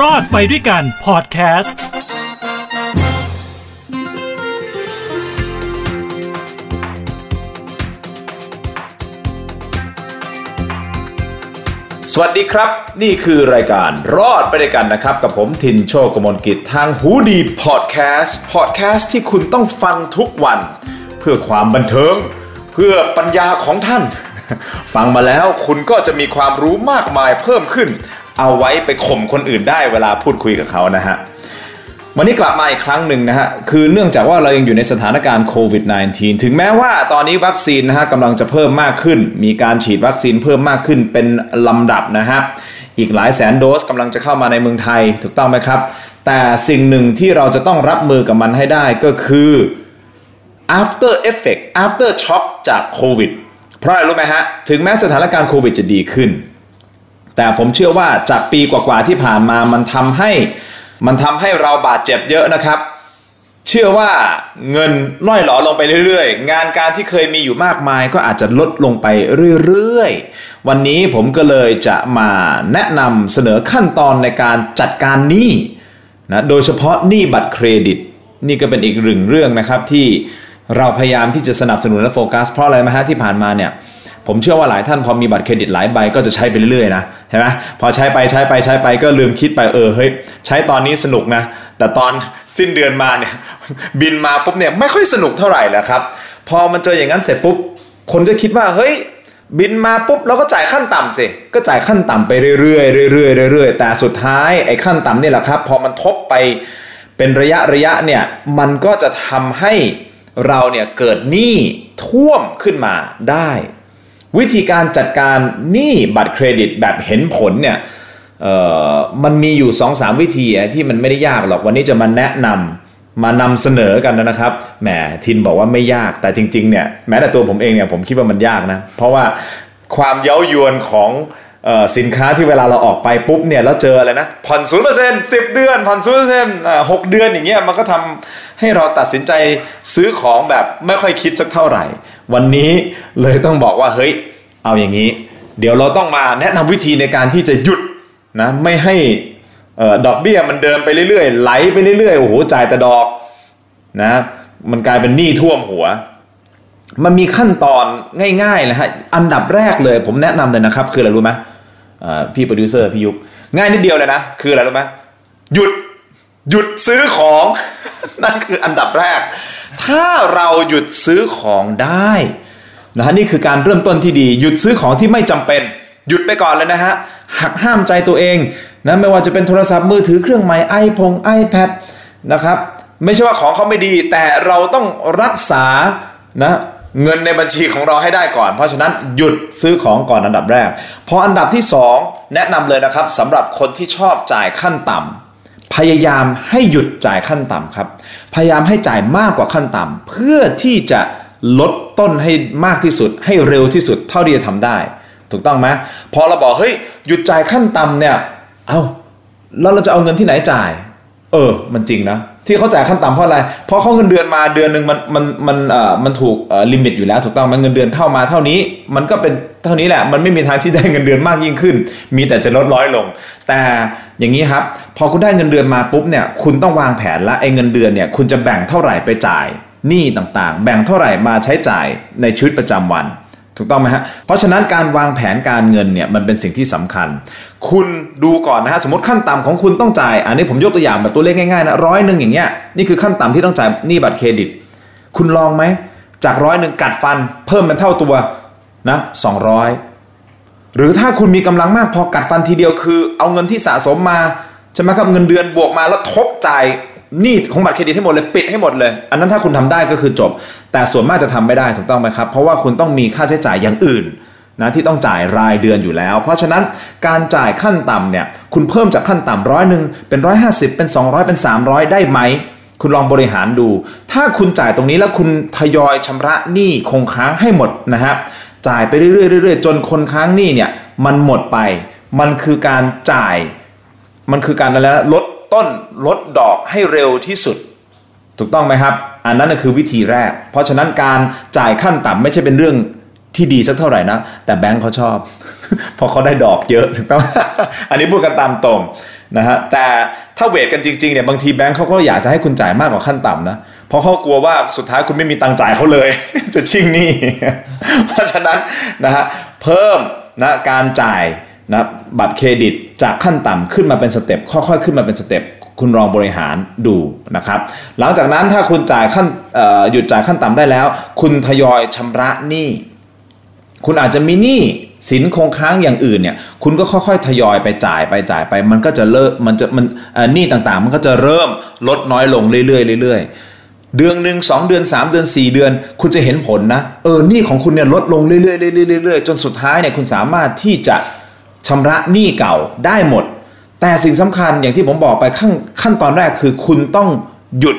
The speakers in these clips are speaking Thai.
รอดไปด้วยกันพอดแคสต์สวัสดีครับ นี่คือรายการรอดไปด้วยกันนะครับ กับผมทินโชคกมลกิจทางหูดีพอดแคสต์พอดแคสต์ที่คุณต้องฟังทุกวัน เพื่อความบันเทิง เพื่อปัญญาของท่าน ฟังมาแล้วคุณก็จะมีความรู้มากมายเพิ่มขึ้น เอาไว้ไปข่มคนอื่นได้เวลาพูดคุยกับเขานะฮะวันนี้กลับมาอีกครั้งหนึ่งนะฮะ คือเนื่องจากว่าเรายังอยู่ในสถานการณ์โควิด -19 ถึงแม้ว่าตอนนี้วัคซีนนะฮะกำลังจะเพิ่มมากขึ้น มีการฉีดวัคซีนเพิ่มมากขึ้นเป็นลำดับนะฮะ อีกหลายแสนโดสกำลังจะเข้ามาในเมืองไทยถูกต้องไหมครับ แต่สิ่งหนึ่งที่เราจะต้องรับมือกับมันให้ได้ก็คือ after effect after shock จากโควิด เพราะอะไรรู้ไหมฮะ ถึงแม้สถานการณ์โควิดจะดีขึ้น แต่ผมเชื่อว่าจากปีกว่าๆที่ผ่านมามันทำให้มันทำให้เราบาดเจ็บเยอะนะครับ เชื่อว่าเงินล่อยหลอลงไปเรื่อยๆ งานการที่เคยมีอยู่มากมายก็อาจจะลดลงไปเรื่อยๆ วันนี้ผมก็เลยจะมาแนะนำเสนอขั้นตอนในการจัดการหนี้นะโดยเฉพาะหนี้บัตรเครดิต นี่ก็เป็นอีกหนึ่งเรื่องนะครับที่เราพยายามที่จะสนับสนุนและโฟกัสเพราะอะไรไหมฮะที่ผ่านมาเนี่ย ผมเชื่อว่าหลายท่านพอมีบัตรเครดิตหลายใบก็จะใช้ไปเรื่อยๆนะใช่ไหมพอใช้ไปใช้ไปใช้ไปก็ลืมคิดไปเออเฮ้ยใช้ตอนนี้สนุกนะ แต่ตอนสิ้นเดือนมาเนี่ยบินมาปุ๊บเนี่ยไม่ค่อยสนุกเท่าไหร่แล้วครับ พอมันเจออย่างนั้นเสร็จปุ๊บ คนจะคิดว่าเฮ้ยบินมาปุ๊บเราก็จ่ายขั้นต่ำสิก็จ่ายขั้นต่ำไปเรื่อยๆเรื่อยๆเรื่อยๆแต่สุดท้ายไอ้ขั้นต่ำนี่แหละครับ พอมันทบไปเป็นระยะระยะเนี่ยมันก็จะทำให้เราเนี่ยเกิดหนี้ท่วมขึ้นมาได้ วิธีการจัดการหนี้บัตรเครดิตแบบเห็นผลเนี่ยมันมีอยู่ 2-3 วิธีที่มันไม่ได้ยากหรอกวันนี้จะมาแนะนำมานำเสนอกันนะครับแหมทินบอกว่าไม่ยากแต่จริงๆเนี่ยแม้แต่ตัวผมเองเนี่ยผมคิดว่ามันยากนะเพราะว่าความเย้ายวนของออสินค้าที่เวลาเราออกไปปุ๊บเนี่ยแล้วเจออะไรนะผ่อนศูนย์เปอร์เซ็นต์สิบเดือนผ่อนศูนย์เปอร์เซ็นต์หกเดือนอย่างเงี้ยมันก็ทำให้เราตัดสินใจซื้อของแบบไม่ค่อยคิดสักเท่าไหร่ วันนี้เลยต้องบอกว่าเฮ้ยเอาอย่างนี้ เดี๋ยวเราต้องมาแนะนำวิธีในการที่จะหยุดนะไม่ให้ดอกเบี้ยมันเดินไปเรื่อยๆไหลไปเรื่อยๆโอ้โหจ่ายแต่ดอกนะมันกลายเป็นหนี้ท่วมหัว มันมีขั้นตอนง่ายๆนะฮะอันดับแรกเลยผมแนะนำเลยนะครับ คืออะไรรู้ไหมพี่โปรดิวเซอร์พี่ยุกง่ายนิดเดียวเลยนะ คืออะไรรู้ไหมหยุดหยุดซื้อของ นั่นคืออันดับแรก ถ้าเราหยุดซื้อของได้นะฮะนี่คือการเริ่มต้นที่ดี หยุดซื้อของที่ไม่จำเป็น หยุดไปก่อนเลยนะฮะหักห้ามใจตัวเองนะไม่ว่าจะเป็นโทรศัพท์มือถือเครื่องใหม่ไอพงไอแพดนะครับไม่ใช่ว่าของเขาไม่ดี แต่เราต้องรักษานะเงินในบัญชีของเราให้ได้ก่อน เพราะฉะนั้นหยุดซื้อของก่อนอันดับแรก พออันดับที่ 2 แนะนำเลยนะครับสำหรับคนที่ชอบจ่ายขั้นต่ำ พยายามให้หยุดจ่ายขั้นต่ำครับ พยายามให้จ่ายมากกว่าขั้นต่ำเพื่อที่จะลดต้นให้มากที่สุด ให้เร็วที่สุดเท่าที่จะทำได้ ถูกต้องไหมพอเราบอกเฮ้ยหยุดจ่ายขั้นต่ำเนี่ยเอา้าแล้วเราจะเอาเงินที่ไหนจ่าย เออ มันจริงนะ ที่เขาจ่ายขั้นต่ำเพราะอะไร เพราะเขาเงินเดือนมาเดือนหนึ่งมันมันมันเอ่อมันถูกเอ่อลิมิตอยู่แล้วถูกต้องมันเงินเดือนเท่ามาเท่านี้ มันก็เป็นเท่านี้แหละ มันไม่มีทางที่ได้เงินเดือนมากยิ่งขึ้น มีแต่จะลดร้อยลง แต่อย่างนี้ครับพอคุณได้เงินเดือนมาปุ๊บเนี่ยคุณต้องวางแผนละไอ้เงินเดือนเนี่ยคุณจะแบ่งเท่าไหร่ไปจ่ายหนี้ต่างๆ แบ่งเท่าไหร่มาใช้จ่ายในชีวิตประจำวัน ถูกต้องไหมฮะ เพราะฉะนั้นการวางแผนการเงินเนี่ยมันเป็นสิ่งที่สำคัญ คุณดูก่อนนะฮะสมมติขั้นต่ำของคุณต้องจ่าย อันนี้ผมยกตัวอย่างแบบตัวเลขง่ายๆนะร้อยหนึ่งอย่างเงี้ยนี่คือขั้นต่ำที่ต้องจ่ายหนี้บัตรเครดิต คุณลองไหมจากร้อยหนึ่งกัดฟัน เพิ่มเป็นเท่าตัวนะสองร้อยหรือถ้าคุณมีกำลังมากพอกัดฟันทีเดียวคือ เอาเงินที่สะสมมาใช่ไหมครับเงินเดือนบวกมาแล้วทบจ่าย หนี้ของบัตรเครดิตให้หมดเลยปิดให้หมดเลย อันนั้นถ้าคุณทำได้ก็คือจบ แต่ส่วนมากจะทำไม่ได้ถูกต้องไหมครับ เพราะว่าคุณต้องมีค่าใช้จ่ายอย่างอื่นนะที่ต้องจ่ายรายเดือนอยู่แล้ว เพราะฉะนั้นการจ่ายขั้นต่ำเนี่ยคุณเพิ่มจากขั้นต่ำร้อยหนึ่งเป็นร้อยห้าสิบเป็นสองร้อยเป็นสามร้อยได้ไหม คุณลองบริหารดู ถ้าคุณจ่ายตรงนี้แล้วคุณทยอยชำระหนี้คงค้างให้หมดนะครับจ่ายไปเรื่อยๆจนคนค้างหนี้เนี่ยมันหมดไป มันคือการจ่าย มันคือการอะไรนะลด ต้นลดดอกให้เร็วที่สุด ถูกต้องไหมครับ อันนั้นคือวิธีแรก เพราะฉะนั้นการจ่ายขั้นต่ำไม่ใช่เป็นเรื่องที่ดีสักเท่าไหร่นะ แต่แบงค์เขาชอบ เพราะเขาได้ดอกเยอะถูกต้องอันนี้พูดกันตามตรงนะฮะแต่ถ้า weight กันจริงๆเนี่ยบางทีแบงค์เขาก็อยากจะให้คุณจ่ายมากกว่าขั้นต่ำนะเพราะเขากลัวว่าสุดท้ายคุณไม่มีตังค์จ่ายเขาเลย จะชิ่งหนี้เพราะฉะนั้นนะฮะเพิ่มนะการจ่ายนะบัตรเครดิต จากขั้นต่ำขึ้นมาเป็น step ค่อยๆ ขึ้นมาเป็น step คุณลองบริหารดูนะครับ หลังจากนั้นถ้าคุณจ่ายขั้นหยุดจ่ายขั้นต่ำได้แล้ว คุณทยอยชำระหนี้คุณอาจจะมีหนี้สินคงค้างอย่างอื่นเนี่ย คุณก็ค่อยๆทยอยไปจ่ายไปจ่ายไป มันก็จะเลิกมันจะมันหนี้ต่างๆ มันก็จะเริ่มลดน้อยลงเรื่อยๆเรื่อยๆเดือนหนึ่งสองเดือนสามเดือนสี่เดือน คุณจะเห็นผลนะ เออหนี้ของคุณเนี่ยลดลงเรื่อยๆเรื่อยๆเรื่อยๆจนสุดท้ายเนี่ยคุณสามารถที่จะ ชำระหนี้เก่าได้หมด แต่สิ่งสำคัญอย่างที่ผมบอกไปขั้นขั้นตอนแรกคือคุณต้องหยุด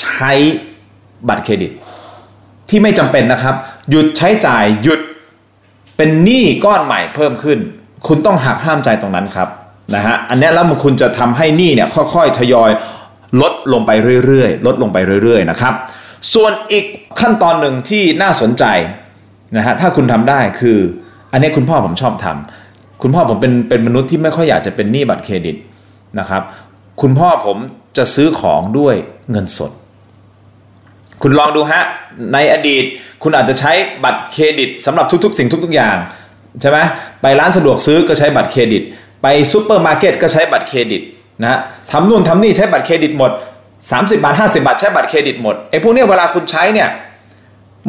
ใช้บัตรเครดิต ที่ไม่จำเป็นนะครับ หยุดใช้จ่ายหยุดเป็นหนี้ก้อนใหม่เพิ่มขึ้น คุณต้องหักห้ามใจตรงนั้นครับนะฮะอันนี้แล้วมันคุณจะทำให้หนี้เนี่ยค่อยๆทยอยลดลงไปเรื่อยๆ ลดลงไปเรื่อยๆนะครับ ส่วนอีกขั้นตอนหนึ่งที่น่าสนใจนะฮะถ้าคุณทำได้คือ อันนี้คุณพ่อผมชอบทำ คุณพ่อผมเป็นเป็นมนุษย์ที่ไม่ค่อยอยากจะเป็นหนี้บัตรเครดิตนะครับ คุณพ่อผมจะซื้อของด้วยเงินสด คุณลองดูฮะ ในอดีตคุณอาจจะใช้บัตรเครดิตสำหรับทุก ๆ สิ่งทุก ๆ อย่างใช่ไหมไปร้านสะดวกซื้อก็ใช้บัตรเครดิต ไปซูเปอร์มาร์เก็ตก็ใช้บัตรเครดิตนะฮะทำนู่นทำนี่ใช้บัตรเครดิตหมด 30 บาท 50 บาทใช้บัตรเครดิตหมดไอ้พวกเนี้ยเวลาคุณใช้เนี่ย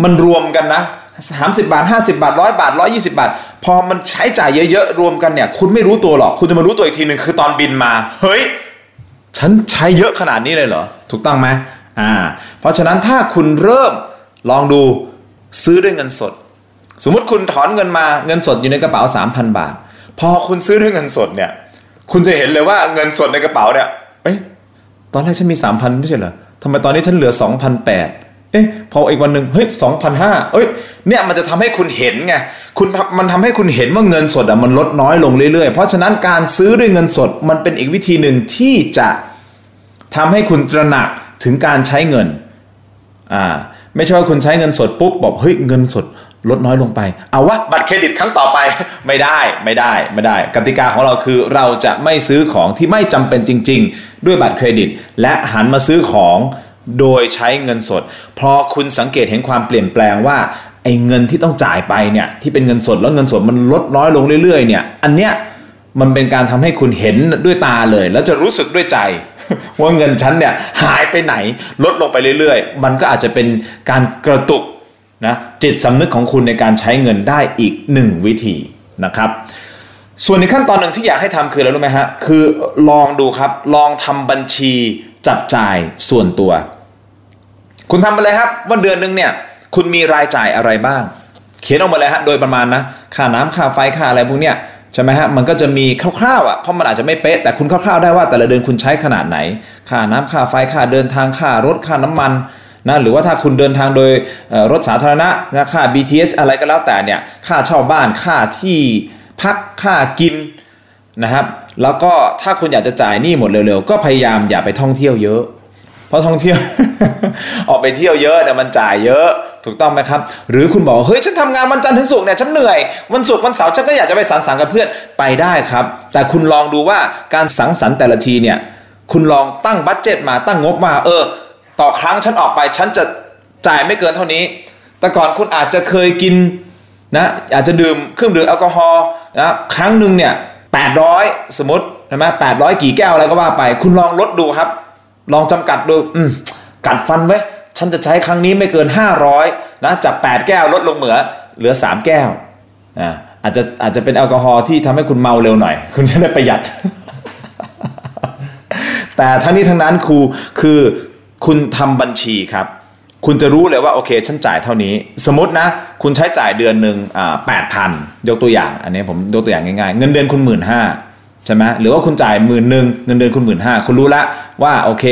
มันรวมกันนะ 30 บาท 50 บาท 100 บาท 120 บาท พอมันใช้จ่ายเยอะๆ รวมกันเนี่ย คุณไม่รู้ตัวหรอก คุณจะมารู้ตัวอีกทีหนึ่งคือตอนบิลมา เฮ้ย ฉันใช้เยอะขนาดนี้เลยเหรอ ถูกต้องไหมอ่า เพราะฉะนั้นถ้าคุณเริ่มลองดูซื้อด้วยเงินสด สมมุติคุณถอนเงินมาเงินสดอยู่ในกระเป๋า 3,000 บาท พอคุณซื้อด้วยเงินสดเนี่ย คุณจะเห็นเลยว่าเงินสดในกระเป๋าเนี่ย เอ้ย ตอนแรกฉันมี 3,000 ไม่ใช่เหรอทำไมตอนนี้ฉันเหลือ 2,800 เอ๊ะพออีกวันหนึ่งเฮ้ย2,500เอ้ยเนี่ยมันจะทำให้คุณเห็นไงคุณมันทำให้คุณเห็นว่าเงินสดอะมันลดน้อยลงเรื่อยๆ เพราะฉะนั้นการซื้อด้วยเงินสดมันเป็นอีกวิธีหนึ่งที่จะทำให้คุณตระหนักถึงการใช้เงินอ่าไม่ใช่ว่าคุณใช้เงินสดปุ๊บบอกเฮ้ยเงินสดลดน้อยลงไป เอาวะบัตรเครดิตครั้งต่อไปไม่ได้ไม่ได้ไม่ได้ กติกาของเราคือเราจะไม่ซื้อของที่ไม่จำเป็นจริง ๆ ด้วยบัตรเครดิต และหันมาซื้อของ โดยใช้เงินสด พอคุณสังเกตเห็นความเปลี่ยนแปลงว่าไอ้เงินที่ต้องจ่ายไปเนี่ยที่เป็นเงินสดแล้วเงินสดมันลดน้อยลงเรื่อยๆ เนี่ย อันเนี้ยมันเป็นการทำให้คุณเห็นด้วยตาเลย แล้วจะรู้สึกด้วยใจ ว่าเงินฉันเนี่ยหายไปไหน ลดลงไปเรื่อยๆ มันก็อาจจะเป็นการกระตุกนะจิตสำนึกของคุณในการใช้เงินได้อีกหนึ่งวิธีนะครับ ส่วนในขั้นตอนหนึ่งที่อยากให้ทำคืออะไรรู้ไหมฮะคือลองดูครับลองทำบัญชี จับจ่ายส่วนตัว คุณทำไปเลยครับ ว่าเดือนหนึ่งเนี่ย คุณมีรายจ่ายอะไรบ้าง เขียนออกมาเลยฮะโดยประมาณนะค่าน้ำค่าไฟค่าอะไรพวกเนี้ยใช่ไหมฮะมันก็จะมีคร่าวๆอะเพราะมันอาจจะไม่เป๊ะแต่คุณคร่าวๆได้ว่าแต่ละเดือนคุณใช้ขนาดไหน ค่าน้ำค่าไฟค่าเดินทางค่ารถค่าน้ำมันนะหรือว่าถ้าคุณเดินทางโดยรถสาธารณะนะค่า BTS อะไรก็แล้วแต่เนี่ยค่าเช่าบ้านค่าที่พักค่ากินนะครับ แล้วก็ถ้าคุณอยากจะจ่ายหนี้หมดเร็วๆ ก็พยายามอย่าไปท่องเที่ยวเยอะ เพราะท่องเที่ยว ออกไปเที่ยวเยอะเนี่ยมันจ่ายเยอะถูกต้องไหมครับ หรือคุณบอกเฮ้ยฉันทำงานวันจันทร์ถึงศุกร์เนี่ยฉันเหนื่อยวันศุกร์วันเสาร์ฉันก็อยากจะไปสังสรรค์กับเพื่อนไปได้ครับ แต่คุณลองดูว่าการสังสรรค์แต่ละทีเนี่ยคุณลองตั้ง budget มาตั้งงบมาเออ ต่อครั้งฉันออกไปฉันจะจ่ายไม่เกินเท่านี้ แต่ก่อนคุณอาจจะเคยกินนะอาจจะดื่มเครื่องดื่มแอลกอฮอล์นะครั้งหนึ่งเนี่ย 800 สมมติใช่ไหม800กี่แก้วอะไรก็ว่าไป คุณลองลดดูครับ ลองจำกัดดูอืมกัดฟันไว้ฉันจะใช้ครั้งนี้ไม่เกิน 500นะจาก 8 แก้วลดลงเหลือเหลือ 3 แก้วอ่าอาจจะอาจจะเป็นแอลกอฮอล์ที่ทำให้คุณเมาเร็วหน่อย คุณจะได้ประหยัด แต่ทั้งนี้ทั้งนั้นครูคือคุณทำบัญชีครับ คุณจะรู้เลยว่าโอเคฉันจ่ายเท่านี้ สมมตินะ คุณใช้จ่ายเดือนหนึ่งแปดพันยกตัวอย่าง อันนี้ผมยกตัวอย่างง่ายๆ เงินเดือนคุณหมื่นห้าใช่ไหมหรือว่าคุณจ่ายหมื่นหนึ่งเงินเดือนคุณหมื่นห้าคุณรู้ละว่าโอเค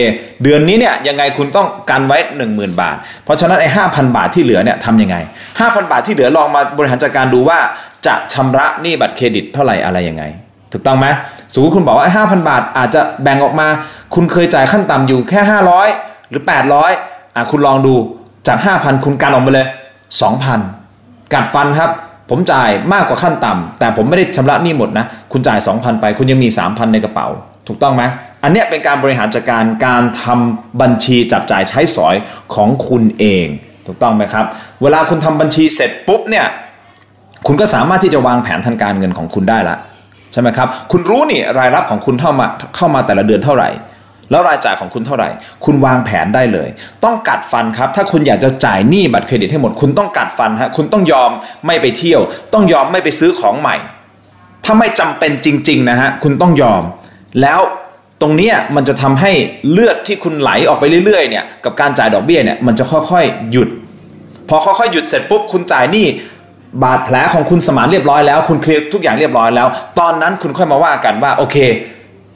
เดือนนี้เนี่ยยังไงคุณต้องกันไว้ 1 0,000 บาท เพราะฉะนั้นไอ้ห้าพันบาทที่เหลือเนี่ยทำยังไง 5,000 บาทที่เหลือลองมาบริหารจัดการดูว่าจะชำระหนี้บัตรเครดิตเท่าไหร่อะไรยังไง ถูกต้องไหมสมมติคุณบอกว่าห้าพันบาทอาจจะแบ่งออกมา คุณเคยจ่ายขั้นต่ำอยู่แค่ 500 หรือ 800 อะคุณลองดูจาก 5,000 คุณกันออกมาเลย 2,000 กัดฟันครับ ผมจ่ายมากกว่าขั้นต่ำแต่ผมไม่ได้ชำระหนี้หมดนะ คุณจ่าย 2,000 ไป คุณยังมี 3,000 ในกระเป๋า ถูกต้องไหมอันเนี้ยเป็นการบริหารจัดการการทำบัญชีจับจ่ายใช้สอยของคุณเอง ถูกต้องไหมครับ เวลาคุณทำบัญชีเสร็จปุ๊บเนี่ยคุณก็สามารถที่จะวางแผนทางการเงินของคุณได้ละใช่ไหมครับ คุณรู้นี่รายรับของคุณเข้ามาเข้ามาแต่ละเดือนเท่าไหร่ แล้วรายจ่ายของคุณเท่าไหร่ คุณวางแผนได้เลย ต้องกัดฟันครับ ถ้าคุณอยากจะจ่ายหนี้บัตรเครดิตให้หมด คุณต้องกัดฟันฮะคุณต้องยอมไม่ไปเที่ยว ต้องยอมไม่ไปซื้อของใหม่ ถ้าไม่จำเป็นจริงๆนะฮะคุณต้องยอม แล้วตรงนี้มันจะทำให้เลือดที่คุณไหลออกไปเรื่อยๆเนี่ยกับการจ่ายดอกเบี้ยเนี่ยมันจะค่อยๆหยุด พอค่อยๆหยุดเสร็จปุ๊บคุณจ่ายหนี้บาดแผลของคุณสมานเรียบร้อยแล้ว คุณเคลียร์ทุกอย่างเรียบร้อยแล้ว ตอนนั้นคุณค่อยมาว่ากันว่าโอเค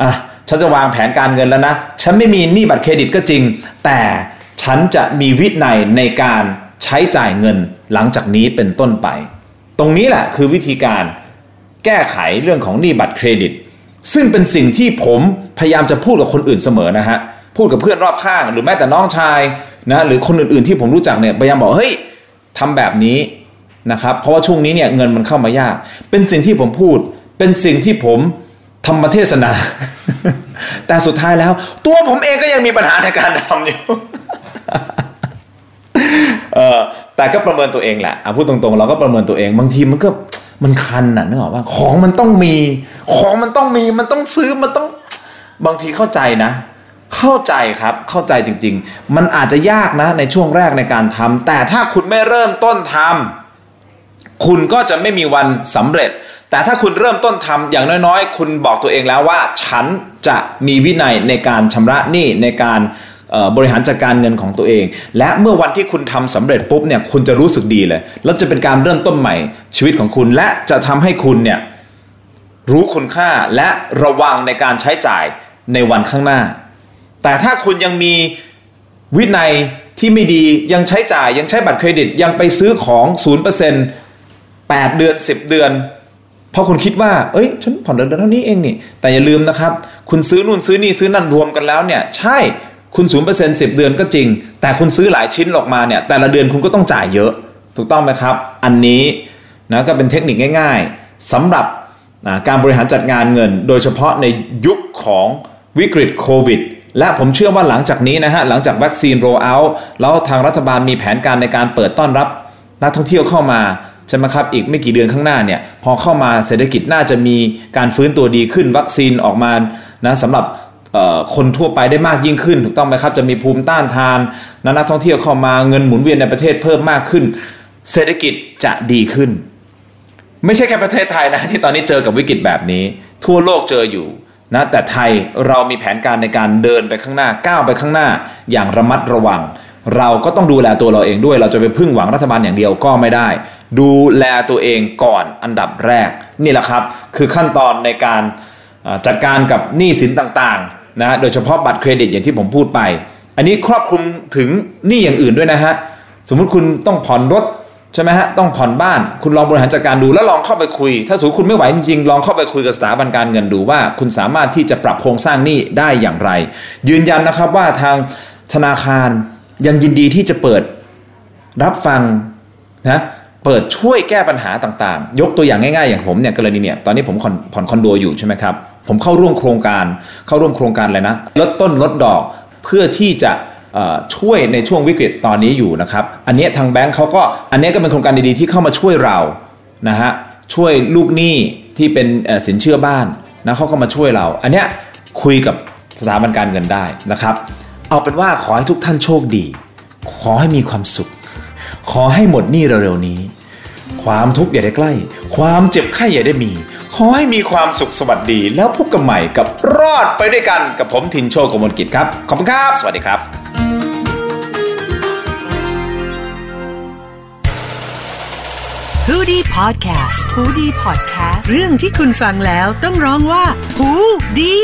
อะ ฉันจะวางแผนการเงินแล้วนะ ฉันไม่มีหนี้บัตรเครดิตก็จริง แต่ฉันจะมีวินัยในการใช้จ่ายเงินหลังจากนี้เป็นต้นไป ตรงนี้แหละคือวิธีการแก้ไขเรื่องของหนี้บัตรเครดิต ซึ่งเป็นสิ่งที่ผมพยายามจะพูดกับคนอื่นเสมอนะฮะ พูดกับเพื่อนรอบข้าง หรือแม้แต่น้องชายนะหรือคนอื่นๆที่ผมรู้จักเนี่ยพยายามบอกเฮ้ยทำแบบนี้นะครับ เพราะว่าช่วงนี้เนี่ยเงินมันเข้ามายาก เป็นสิ่งที่ผมพูด เป็นสิ่งที่ผม ทำมเทศนา แต่สุดท้ายแล้ว ตัวผมเองก็ยังมีปัญหาในการทำอยู่แต่ก็ประเมินตัวเองแหละอะพูดตรงๆ เราก็ประเมินตัวเองบางทีมันก็มันคันน่ะนึกออกว่าของมันต้องมี ของมันต้องมีมันต้องซื้อมันต้อง บางทีเข้าใจนะ เข้าใจครับเข้าใจจริง ๆ มันอาจจะยากนะในช่วงแรกในการทำแต่ถ้าคุณไม่เริ่มต้นทำคุณก็จะไม่มีวันสำเร็จ แต่ถ้าคุณเริ่มต้นทำอย่างน้อยๆ คุณบอกตัวเองแล้วว่า ฉันจะมีวินัยในการชำระหนี้ในการบริหารจัดการเงินของตัวเอง และเมื่อวันที่คุณทำสำเร็จปุ๊บเนี่ยคุณจะรู้สึกดีเลย แล้วจะเป็นการเริ่มต้นใหม่ชีวิตของคุณ และจะทำให้คุณเนี่ยรู้คุณค่าและระวังในการใช้จ่ายในวันข้างหน้า แต่ถ้าคุณยังมีวินัยที่ไม่ดียังใช้จ่ายยังใช้บัตรเครดิตยังไปซื้อของ 0% 8 เดือน 10 เดือน เพราะคุณคิดว่า เอ้ย ฉันผ่อนเดือนเท่านี้เองนี่ แต่อย่าลืมนะครับ คุณซื้อนู่นซื้อนี่ซื้อนั่นรวมกันแล้วเนี่ย ใช่ คุณ0% 10เดือนก็จริง แต่คุณซื้อหลายชิ้นออกมาเนี่ย แต่ละเดือนคุณก็ต้องจ่ายเยอะ ถูกต้องไหมครับ อันนี้นะก็เป็นเทคนิคง่าย ๆสำหรับการบริหารจัดงานเงิน โดยเฉพาะในยุคของวิกฤตโควิดและผมเชื่อว่าหลังจากนี้นะฮะหลังจากวัคซีนโรเอาท์แล้วทางรัฐบาลมีแผนการในการเปิดต้อนรับนักท่องเที่ยวเข้ามา ใช่ไหมครับ อีกไม่กี่เดือนข้างหน้าเนี่ยพอเข้ามาเศรษฐกิจน่าจะมีการฟื้นตัวดีขึ้นวัคซีนออกมานะสำหรับคนทั่วไปได้มากยิ่งขึ้น ถูกต้องไหมครับ จะมีภูมิต้านทานนะนักท่องเที่ยวเข้ามาเงินหมุนเวียนในประเทศเพิ่มมากขึ้น เศรษฐกิจจะดีขึ้น ไม่ใช่แค่ประเทศไทยนะที่ตอนนี้เจอกับวิกฤตแบบนี้ ทั่วโลกเจออยู่นะแต่ไทยเรามีแผนการในการเดินไปข้างหน้าก้าวไปข้างหน้าอย่างระมัดระวัง เราก็ต้องดูแลตัวเราเองด้วย เราจะไปพึ่งหวังรัฐบาลอย่างเดียวก็ไม่ได้ ดูแลตัวเองก่อนอันดับแรก นี่แหละครับ คือขั้นตอนในการจัดการกับหนี้สินต่างๆนะโดยเฉพาะบัตรเครดิตอย่างที่ผมพูดไป อันนี้ครอบคลุมถึงหนี้อย่างอื่นด้วยนะฮะสมมุติคุณต้องผ่อนรถใช่ไหมฮะต้องผ่อนบ้านคุณลองบริหารจัดการดูแล้วลองเข้าไปคุย ถ้าสมมติคุณไม่ไหวจริงๆ ลองเข้าไปคุยกับสถาบันการเงินดูว่า คุณสามารถที่จะปรับโครงสร้างหนี้ได้อย่างไร ยืนยันนะครับว่าทางธนาคาร ยังยินดีที่จะเปิดรับฟังนะเปิดช่วยแก้ปัญหาต่างๆ ยกตัวอย่างง่ายๆ อย่างผมเนี่ยกรณีเนี่ยตอนนี้ผมผ่อนคอนโดอยู่ใช่ไหมครับผมเข้าร่วมโครงการเข้าร่วมโครงการอะไรนะลดต้นลดดอกเพื่อที่จะช่วยในช่วงวิกฤตตอนนี้อยู่นะครับ อันนี้ทางแบงค์เขาก็อันนี้ก็เป็นโครงการดีๆที่เข้ามาช่วยเรานะฮะช่วยลูกหนี้ที่เป็นสินเชื่อบ้านนะเขาก็มาช่วยเรา อันนี้คุยกับสถาบันการเงินได้นะครับ เอาเป็นว่าขอให้ทุกท่านโชคดี ขอให้มีความสุข ขอให้หมดหนี้เร็วๆนี้ ความทุกข์อย่าได้ใกล้ ความเจ็บไข้อย่าได้มี ขอให้มีความสุขสวัสดี แล้วพบกันใหม่กับรอดไปด้วยกันกับผมทินโชกมลกิจครับ ขอบคุณครับ สวัสดีครับ h o ดี้พอดแคสต์ฮูดี้พอดแคสต์เรื่องที่คุณฟังแล้วต้องร้องว่าหูดี